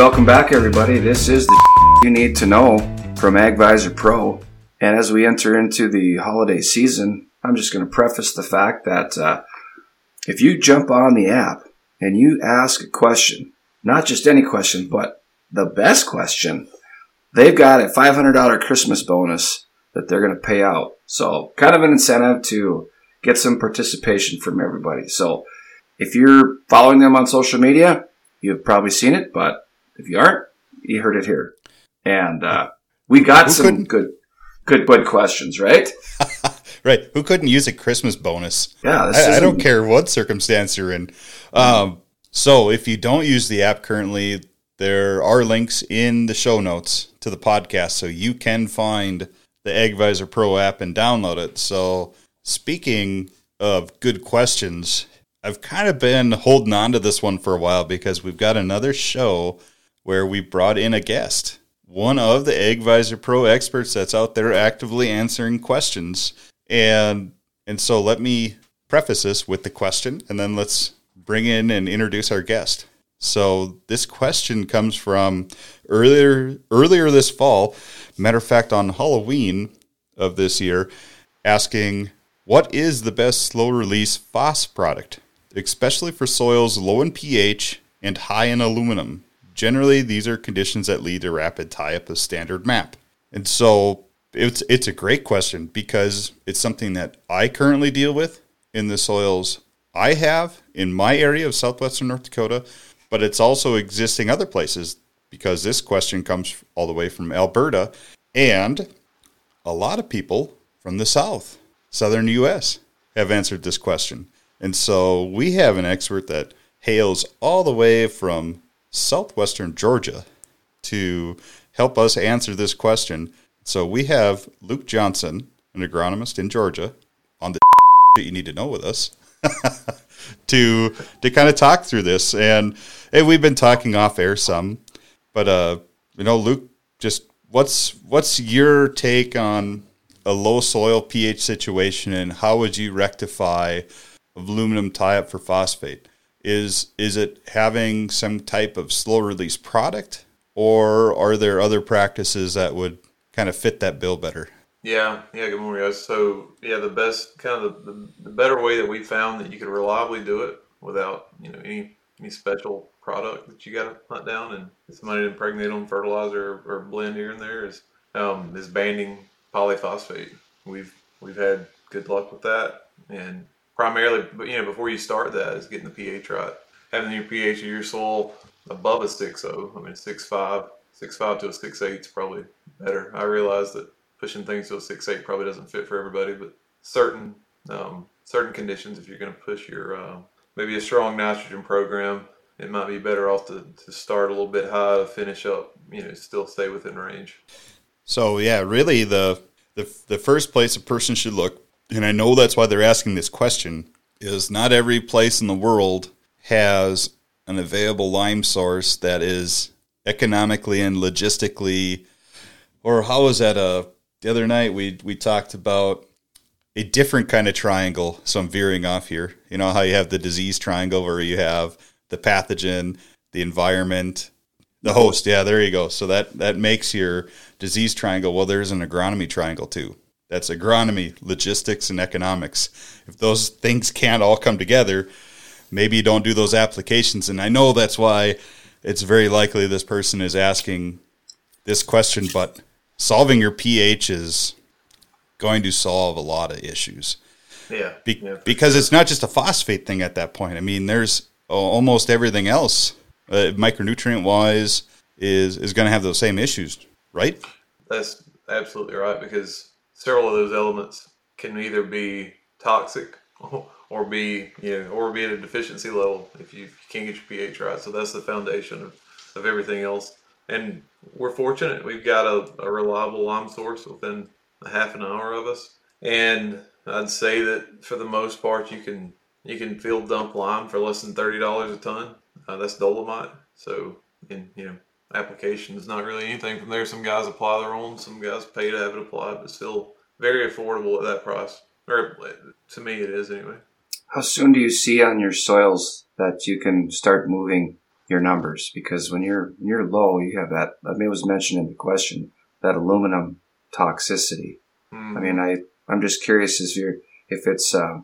Welcome back, everybody. This is the you need to know from AgVisor Pro. And as we enter into the holiday season, I'm just going to preface the fact that uh, if you jump on the app and you ask a question, not just any question, but the best question, they've got a $500 Christmas bonus that they're going to pay out. So, kind of an incentive to get some participation from everybody. So, if you're following them on social media, you've probably seen it, but if you aren't, you heard it here. And uh, we got Who some couldn't? good, good, good questions, right? right. Who couldn't use a Christmas bonus? Yeah, I, I, don't care what circumstance you're in. Um, so if you don't use the app currently, there are links in the show notes to the podcast, so you can find the AgVisor Pro app and download it. So speaking of good questions, I've kind of been holding on to this one for a while because we've got another show where we brought in a guest, one of the AgVisor Pro experts that's out there actively answering questions. And and so let me preface this with the question and then let's bring in and introduce our guest. So this question comes from earlier earlier this fall, matter of fact on Halloween of this year, asking what is the best slow release phos product? especially for soils low in pH and high in aluminum. Generally, these are conditions that lead to rapid tie up of standard MAP. And so it's it's a great question because it's something that I currently deal with in the soils I have in my area of southwestern North Dakota, but it's also existing other places because this question comes all the way from Alberta and a lot of people from the south, southern US have answered this question. And so we have an expert that hails all the way from southwestern Georgia to help us answer this question. So we have Luke Johnson, an agronomist in Georgia, on the that you need to know with us to to kind of talk through this. And hey, we've been talking off air some, but uh, you know, Luke, just what's what's your take on a low soil pH situation, and how would you rectify aluminum tie up for phosphate? Is is it having some type of slow release product, or are there other practices that would kind of fit that bill better? Yeah, yeah. Good morning, guys. So yeah, the best kind of the, the, better way that we found that you could reliably do it without you know any any special product that you got to hunt down and somebody impregnate on fertilizer or, or blend here and there is um, is banding polyphosphate. We've we've had good luck with that, and primarily, you know, before you start that is getting the pH right. Having your pH of your soil above a 6.0, I mean, 6.5, 6.5 to a 6.8 is probably better. I realize that pushing things to a 6.8 probably doesn't fit for everybody, but certain um, certain conditions, if you're going to push your uh, maybe a strong nitrogen program, it might be better off to, to start a little bit high to finish up, you know, still stay within range. So yeah, really the the the first place a person should look and I know that's why they're asking this question, is not every place in the world has an available lime source that is economically and logistically or how was that uh the other night we we talked about a different kind of triangle so i'm veering off here. You know how you have the disease triangle where you have the pathogen the environment the host. Yeah there you go. So that that makes your disease triangle. Well there's an agronomy triangle too that's agronomy, logistics, and economics. If those things can't all come together, maybe you don't do those applications. And I know that's why it's very likely this person is asking this question, but solving your pH is going to solve a lot of issues. Yeah. Be- yeah because it's not just a phosphate thing at that point. I mean, there's almost everything else, uh, micronutrient wise, is is going to have those same issues, right? That's absolutely right because several of those elements can either be toxic or be you know or be at a deficiency level if you, can't get your pH right. So that's the foundation of, of everything else. And we're fortunate we've got a, a reliable lime source within a half an hour of us. And I'd say that for the most part you can you can field dump lime for less than thirty dollars a ton. Uh, that's dolomite. So you know application is not really anything from there. Some guys apply their own, some guys pay to have it applied, but still very affordable at that price. Or to me, it is anyway. How soon do you see on your soils that you can start moving your numbers because when you're when you're low, you have that. I mean, it was mentioned in the question that aluminum toxicity. Mm. I mean, I I'm just curious if you're if it's uh,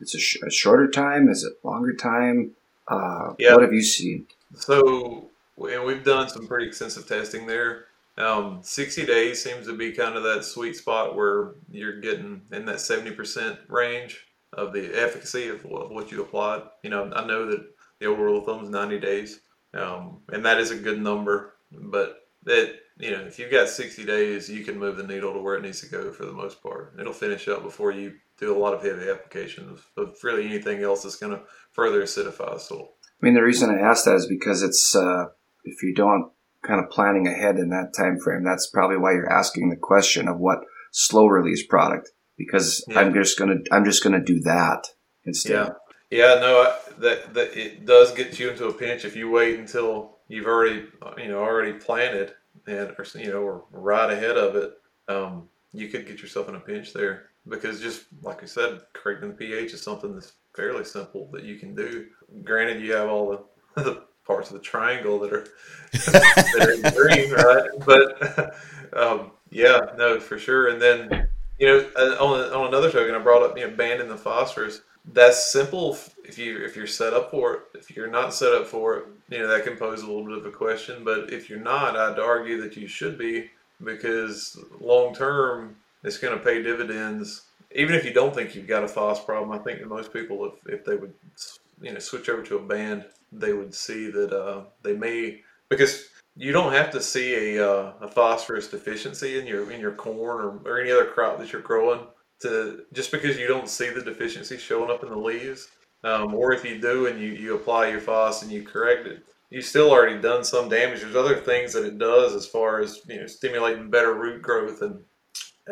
it's a, sh- a shorter time, is it longer time? Uh, Yeah. What have you seen? So, and we've done some pretty extensive testing there. Um, 60 days seems to be kind of that sweet spot where you're getting in that 70% range of the efficacy of what, what you applied. You know, I know that the old rule of thumb is 90 days, um, and that is a good number, but that, you know, if you've got 60 days, you can move the needle to where it needs to go for the most part. It'll finish up before you do a lot of heavy application of, of really anything else that's going to further acidify the soil. I mean, the reason I asked that is because it's uh, if you don't kind of planning ahead in that time frame, that's probably why you're asking the question of what slow release product. Because Yeah. I'm just gonna I'm just gonna do that instead. Yeah, yeah, no, I, that that it does get you into a pinch if you wait until you've already you know already planted and or you know or right ahead of it. Um, you could get yourself in a pinch there because just like I said, correcting the pH is something that's fairly simple that you can do. Granted, you have all the, the parts of the triangle that are that are green, right? But um, yeah, no, for sure. And then you know, uh, on, on another token, I brought up you know banding the phosphorus. That's simple if- you if you're set up for it. If you're not set up for it, you know that can pose a little bit of a question. But if you're not, I'd argue that you should be because long term it's going to pay dividends. Even if you don't think you've got a phos problem, I think that most people, if, if they would you know switch over to a band, they would see that uh, they may because you don't have to see a, uh, a phosphorus deficiency in your in your corn or, or any other crop that you're growing to just because you don't see the deficiency showing up in the leaves. Um, or if you do and you, you apply your phos and you correct it you still already done some damage. There's other things that it does as far as you know stimulating better root growth and and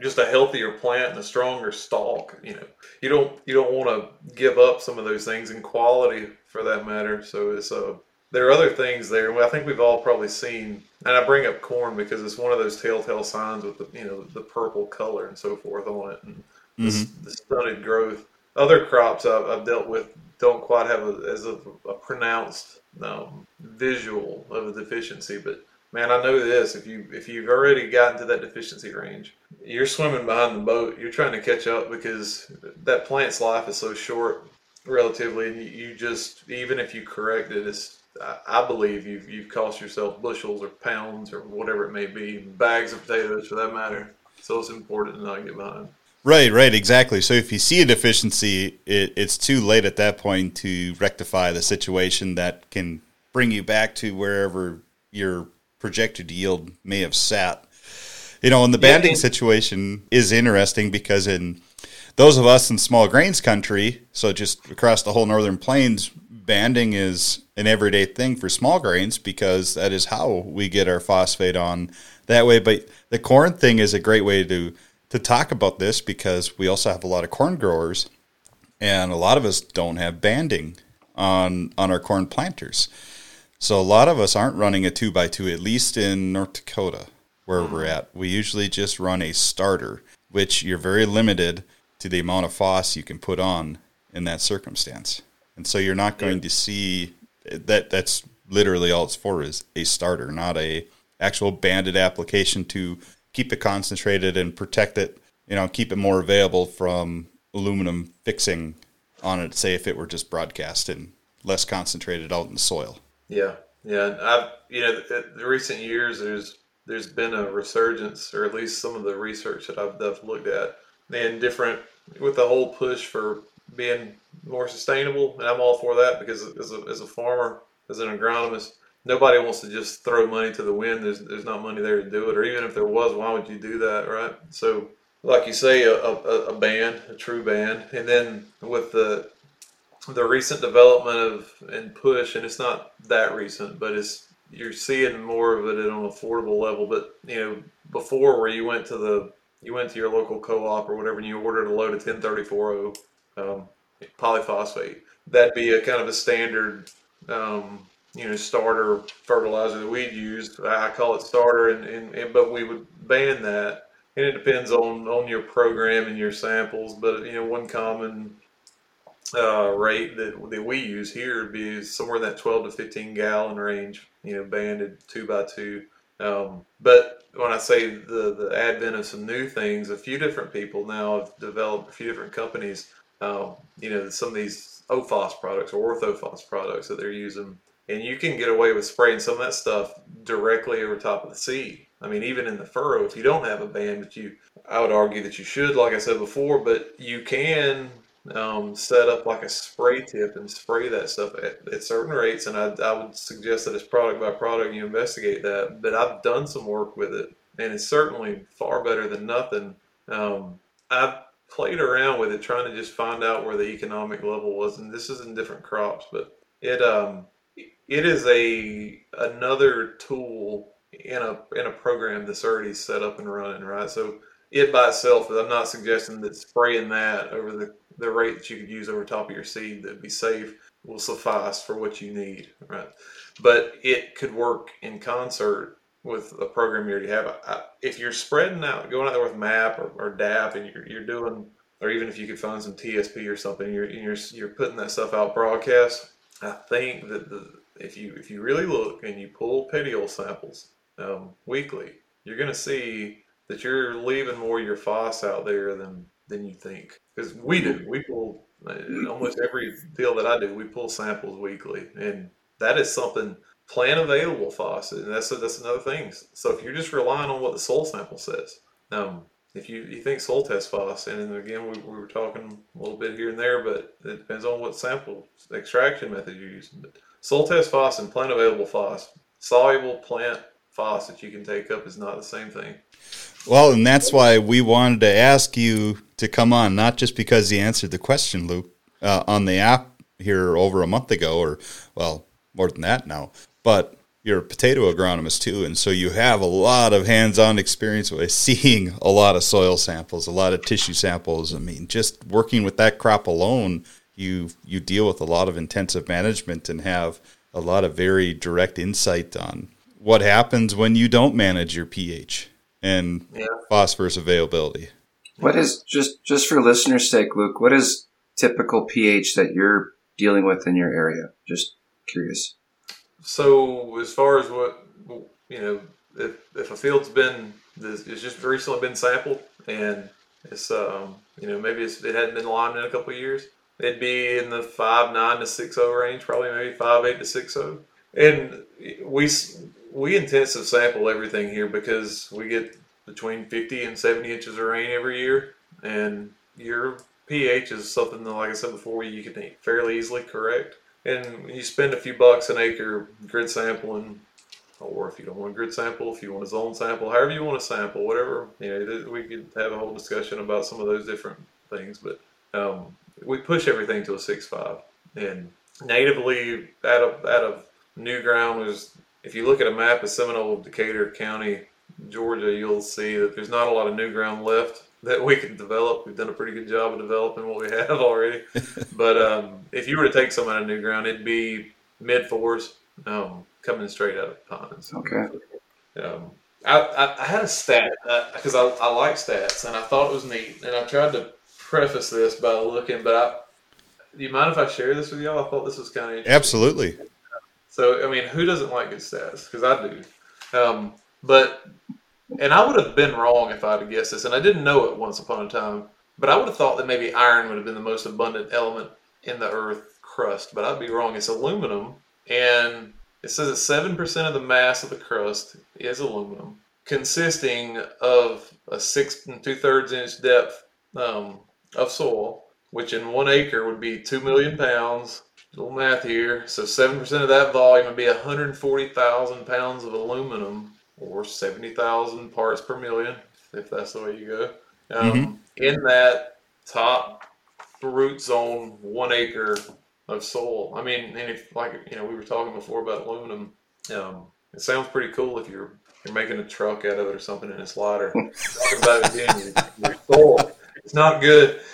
just a healthier plant and a stronger stalk you know you don't you don't want to give up some of those things in quality for that matter so it's uh there are other things there. I think we've all probably seen, and I bring up corn because it's one of those telltale signs with the you know the purple color and so forth on it, and the, the stunted growth. Other crops I've, I've dealt with don't quite have a, as a, a pronounced um, visual of a deficiency, but man, I know this: if you if you've already gotten to that deficiency range, you're swimming behind the boat. You're trying to catch up because that plant's life is so short relatively, and you, just even if you correct it, it's I, believe you've you've cost yourself bushels or pounds or whatever it may be, bags of potatoes for that matter. So it's important to not get behind. Right, right, exactly. So if you see a deficiency, it, it's too late at that point to rectify the situation that can bring you back to wherever your projected yield may have sat. You know, and the Yeah, banding and- situation is interesting because in those of us in small grains country, so just across the whole northern plains, banding is an everyday thing for small grains because that is how we get our phosphate on that way. But the corn thing is a great way to to talk about this because we also have a lot of corn growers and a lot of us don't have banding on on our corn planters. So a lot of us aren't running a two by two, at least in North Dakota, where we're ah. at. We usually just run a starter, which you're very limited to the amount of phos you can put on in that circumstance. And so you're not going to see that that's literally all it's for is a starter, not a actual banded application to keep it concentrated and protect it, you know, keep it more available from aluminum fixing on it, say if it were just broadcast and less concentrated out in the soil. Yeah, yeah. and I've you know the, the recent years there's there's been a resurgence, or at least some of the research that I've, that I've looked at, and different with the whole push for being more sustainable, and I'm all for that because as a, as a farmer, as an agronomist, nobody wants to just throw money to the wind. There's there's not money there to do it, or even if there was, why would you do that, right? So, like you say, a, a, a band, a true band, and then with the the recent development of and push, and it's not that recent, but it's you're seeing more of it at an affordable level. But you know, before where you went to the you went to your local co-op or whatever, and you ordered a load of 1034 um, polyphosphate. That'd be a kind of a standard, um, you know, starter fertilizer that we'd use. I call it starter, and, and, and but we would ban that, and it depends on on your program and your samples. But you know, one common uh, rate that, that we use here would be somewhere in that 12 to 15 gallon range, you know, banded two by two. Um, but when I say the, the advent of some new things, a few different people now have developed a few different companies, um, you know, some of these OPHOS products or OrthoPhos products that they're using. And you can get away with spraying some of that stuff directly over top of the seed. I mean, even in the furrow, if you don't have a band, but you, I would argue that you should, like I said before, but you can um, set up like a spray tip and spray that stuff at, at certain rates. And I, I, would suggest that it's product by product, you investigate that. But I've done some work with it, and it's certainly far better than nothing. Um, I've played around with it, trying to just find out where the economic level was, and this is in different crops, but it um, it is a another tool in a in a program that's already set up and running, right? So it by itself, I'm not suggesting that spraying that over the the rate that you could use over top of your seed that'd be safe will suffice for what you need, right? But it could work in concert with a program you already have. If you're spreading out, going out there with MAP or, or DAP, and you're, you're doing, or even if you could find some TSP or something, you're you're, you're putting that stuff out broadcast. I think that the, if you if you really look and you pull petiole samples um, weekly, you're going to see that you're leaving more of your phos out there than than you think. Because we do. We pull almost every deal that I do. We pull samples weekly, and that is something plant available phos, and that's that's another thing. So if you're just relying on what the soil sample says, um, if you, you think soil test phos, and again we, we were talking a little bit here and there, but it depends on what sample extraction method you're using. But soil test phos and plant available phos, soluble plant phos that you can take up is not the same thing. Well, and that's why we wanted to ask you to come on, not just because he answered the question, Luke, uh, on the app here over a month ago, or well, more than that now, but you're a potato agronomist too, and so you have a lot of hands-on experience with seeing a lot of soil samples, a lot of tissue samples. I mean, just working with that crop alone, you you deal with a lot of intensive management and have a lot of very direct insight on what happens when you don't manage your pH and yeah. phosphorus availability. What is just just for listeners' sake, Luke? What is typical pH that you're dealing with in your area? Just curious. So, as far as what you know, if, if a field's been it's just recently been sampled and it's um you know maybe it hadn't been limed in a couple years, it'd be in the five nine to six zero oh range, probably maybe five eight to six zero. Oh. And we we intensive sample everything here because we get between 50 and 70 inches of rain every year, and your pH is something that, like I said before, you can fairly easily correct. And you spend a few bucks an acre grid sampling, or if you don't want a grid sample, if you want a zone sample, however you want to sample, whatever. You know, we could have a whole discussion about some of those different things, but um, we push everything to a six five. And natively, out of out of new ground was if you look at a map of Seminole, Decatur County, Georgia, you'll see that there's not a lot of new ground left that we can develop. We've done a pretty good job of developing what we have already. but um, if you were to take some out of new ground, it'd be mid fours um, coming straight out of ponds. Okay. Um, I, I, I, had a stat because uh, I, I like stats and I thought it was neat. And I tried to preface this by looking, but I, do you mind if I share this with y'all? I thought this was kind of Absolutely. So, I mean, who doesn't like good stats? Because I do. But, and I would have been wrong if I had guessed this, and I didn't know it once upon a time, but I would have thought that maybe iron would have been the most abundant element in the earth crust, but I'd be wrong. It's aluminum, and it says that 7% of the mass of the crust is aluminum, consisting of a six and two thirds inch depth um, of soil, which in one acre would be 2 million pounds little math here. So 7% of that volume would be 140,000 pounds of aluminum or 70,000 parts per million, if that's the way you go. Um, mm-hmm. In that top root zone, one acre of soil. I mean, and if like you know, we were talking before about aluminum. Um, it sounds pretty cool if you're you're making a truck out of it or something in a slider. talking about it again, your, your soil. It's not good.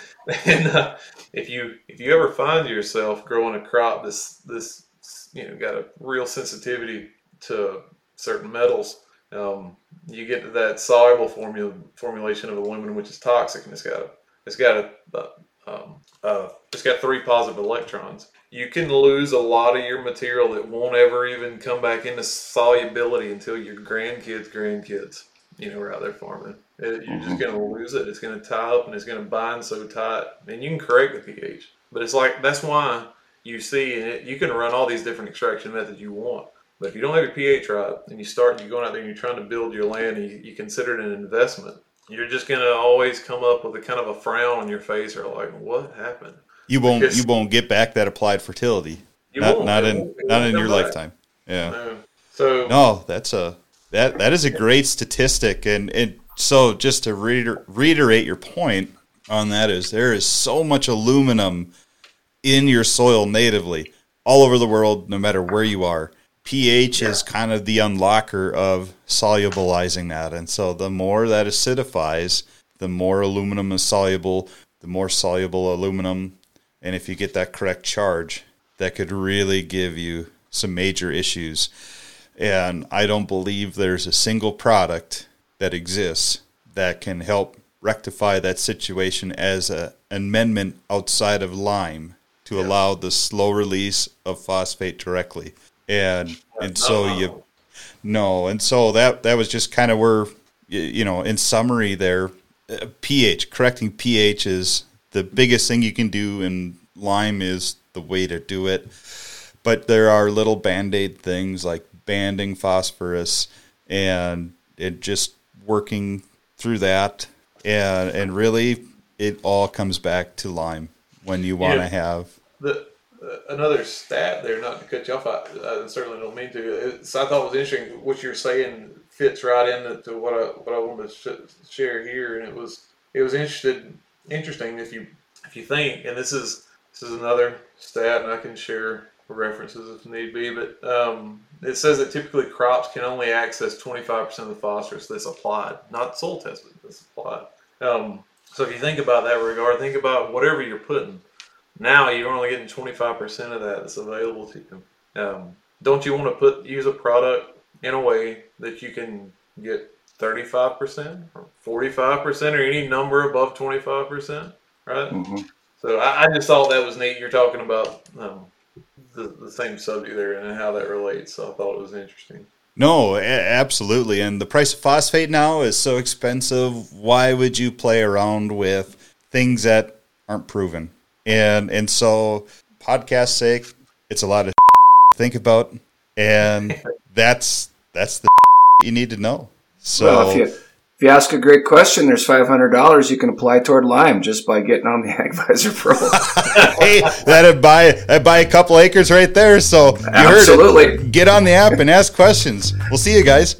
And uh, if you if you ever find yourself growing a crop this this you know got a real sensitivity to certain metals, um, you get to that soluble formula formulation of aluminum, which is toxic, and it's got a it's got a, um, uh, it's got three positive electrons. You can lose a lot of your material that won't ever even come back into solubility until your grandkids' grandkids, you know, are out there farming. It, you're just going to lose it. It's going to tie up and it's going to bind so tight. And you can correct the pH, but it's like that's why you see and it, you can run all these different extraction methods you want. But if you don't have your pH right and you start, you're going out there and you're trying to build your land and you, you consider it an investment, you're just going to always come up with a kind of a frown on your face or like, what happened? You won't Because- you won't get back that applied fertility. You not won't. not in not in your back. lifetime. Yeah. No. So No, that's a that that is a great statistic, and and so just to reiter, reiterate your point on that is there is so much aluminum in your soil natively all over the world, no matter where you are. pH is kind of the unlocker of solubilizing that, and so the more that acidifies, the more aluminum is soluble. The more soluble aluminum, and if you get that correct charge, that could really give you some major issues. And I don't believe there's a single product that exists that can help rectify that situation as an amendment outside of lime to allow the slow release of phosphate directly. And and so you no, and so that that was just kind of where you know, in summary there, uh, pH, correcting pH is the biggest thing you can do and lime is the way to do it but there are little band-aid things like banding phosphorus and it just working through that and and really it all comes back to lime when you want to Yeah. have the another stat there, not to cut you off, I, I certainly don't mean to. I thought it was interesting what you're saying fits right into what I what I wanted to sh- share here, and it was it was interested interesting if you if you think, and this is this is another stat, and I can share references if need be, but um, it says that typically crops can only access 25% of the phosphorus that's applied, not soil tested, that's applied. Um, so if you think about that regard, think about whatever you're putting. Now you're only getting 25% of that that's available to you. Um, don't you want to put use a product in a way that you can get 35% or 45% or any number above 25%, right? hmm So I, I just thought that was neat. You're talking about um, the, the same subject there and how that relates. So I thought it was interesting. No, a- absolutely. And the price of phosphate now is so expensive. Why would you play around with things that aren't proven? And and so, podcast sake, it's a lot of to think about, and that's that's the you need to know. So well, if you if you ask a great question, there's five hundred dollars you can apply toward lime just by getting on the AgVisor Pro. hey, that'd buy that'd buy a couple acres right there. So you heard Absolutely. it. Get on the app and ask questions. We'll see you guys.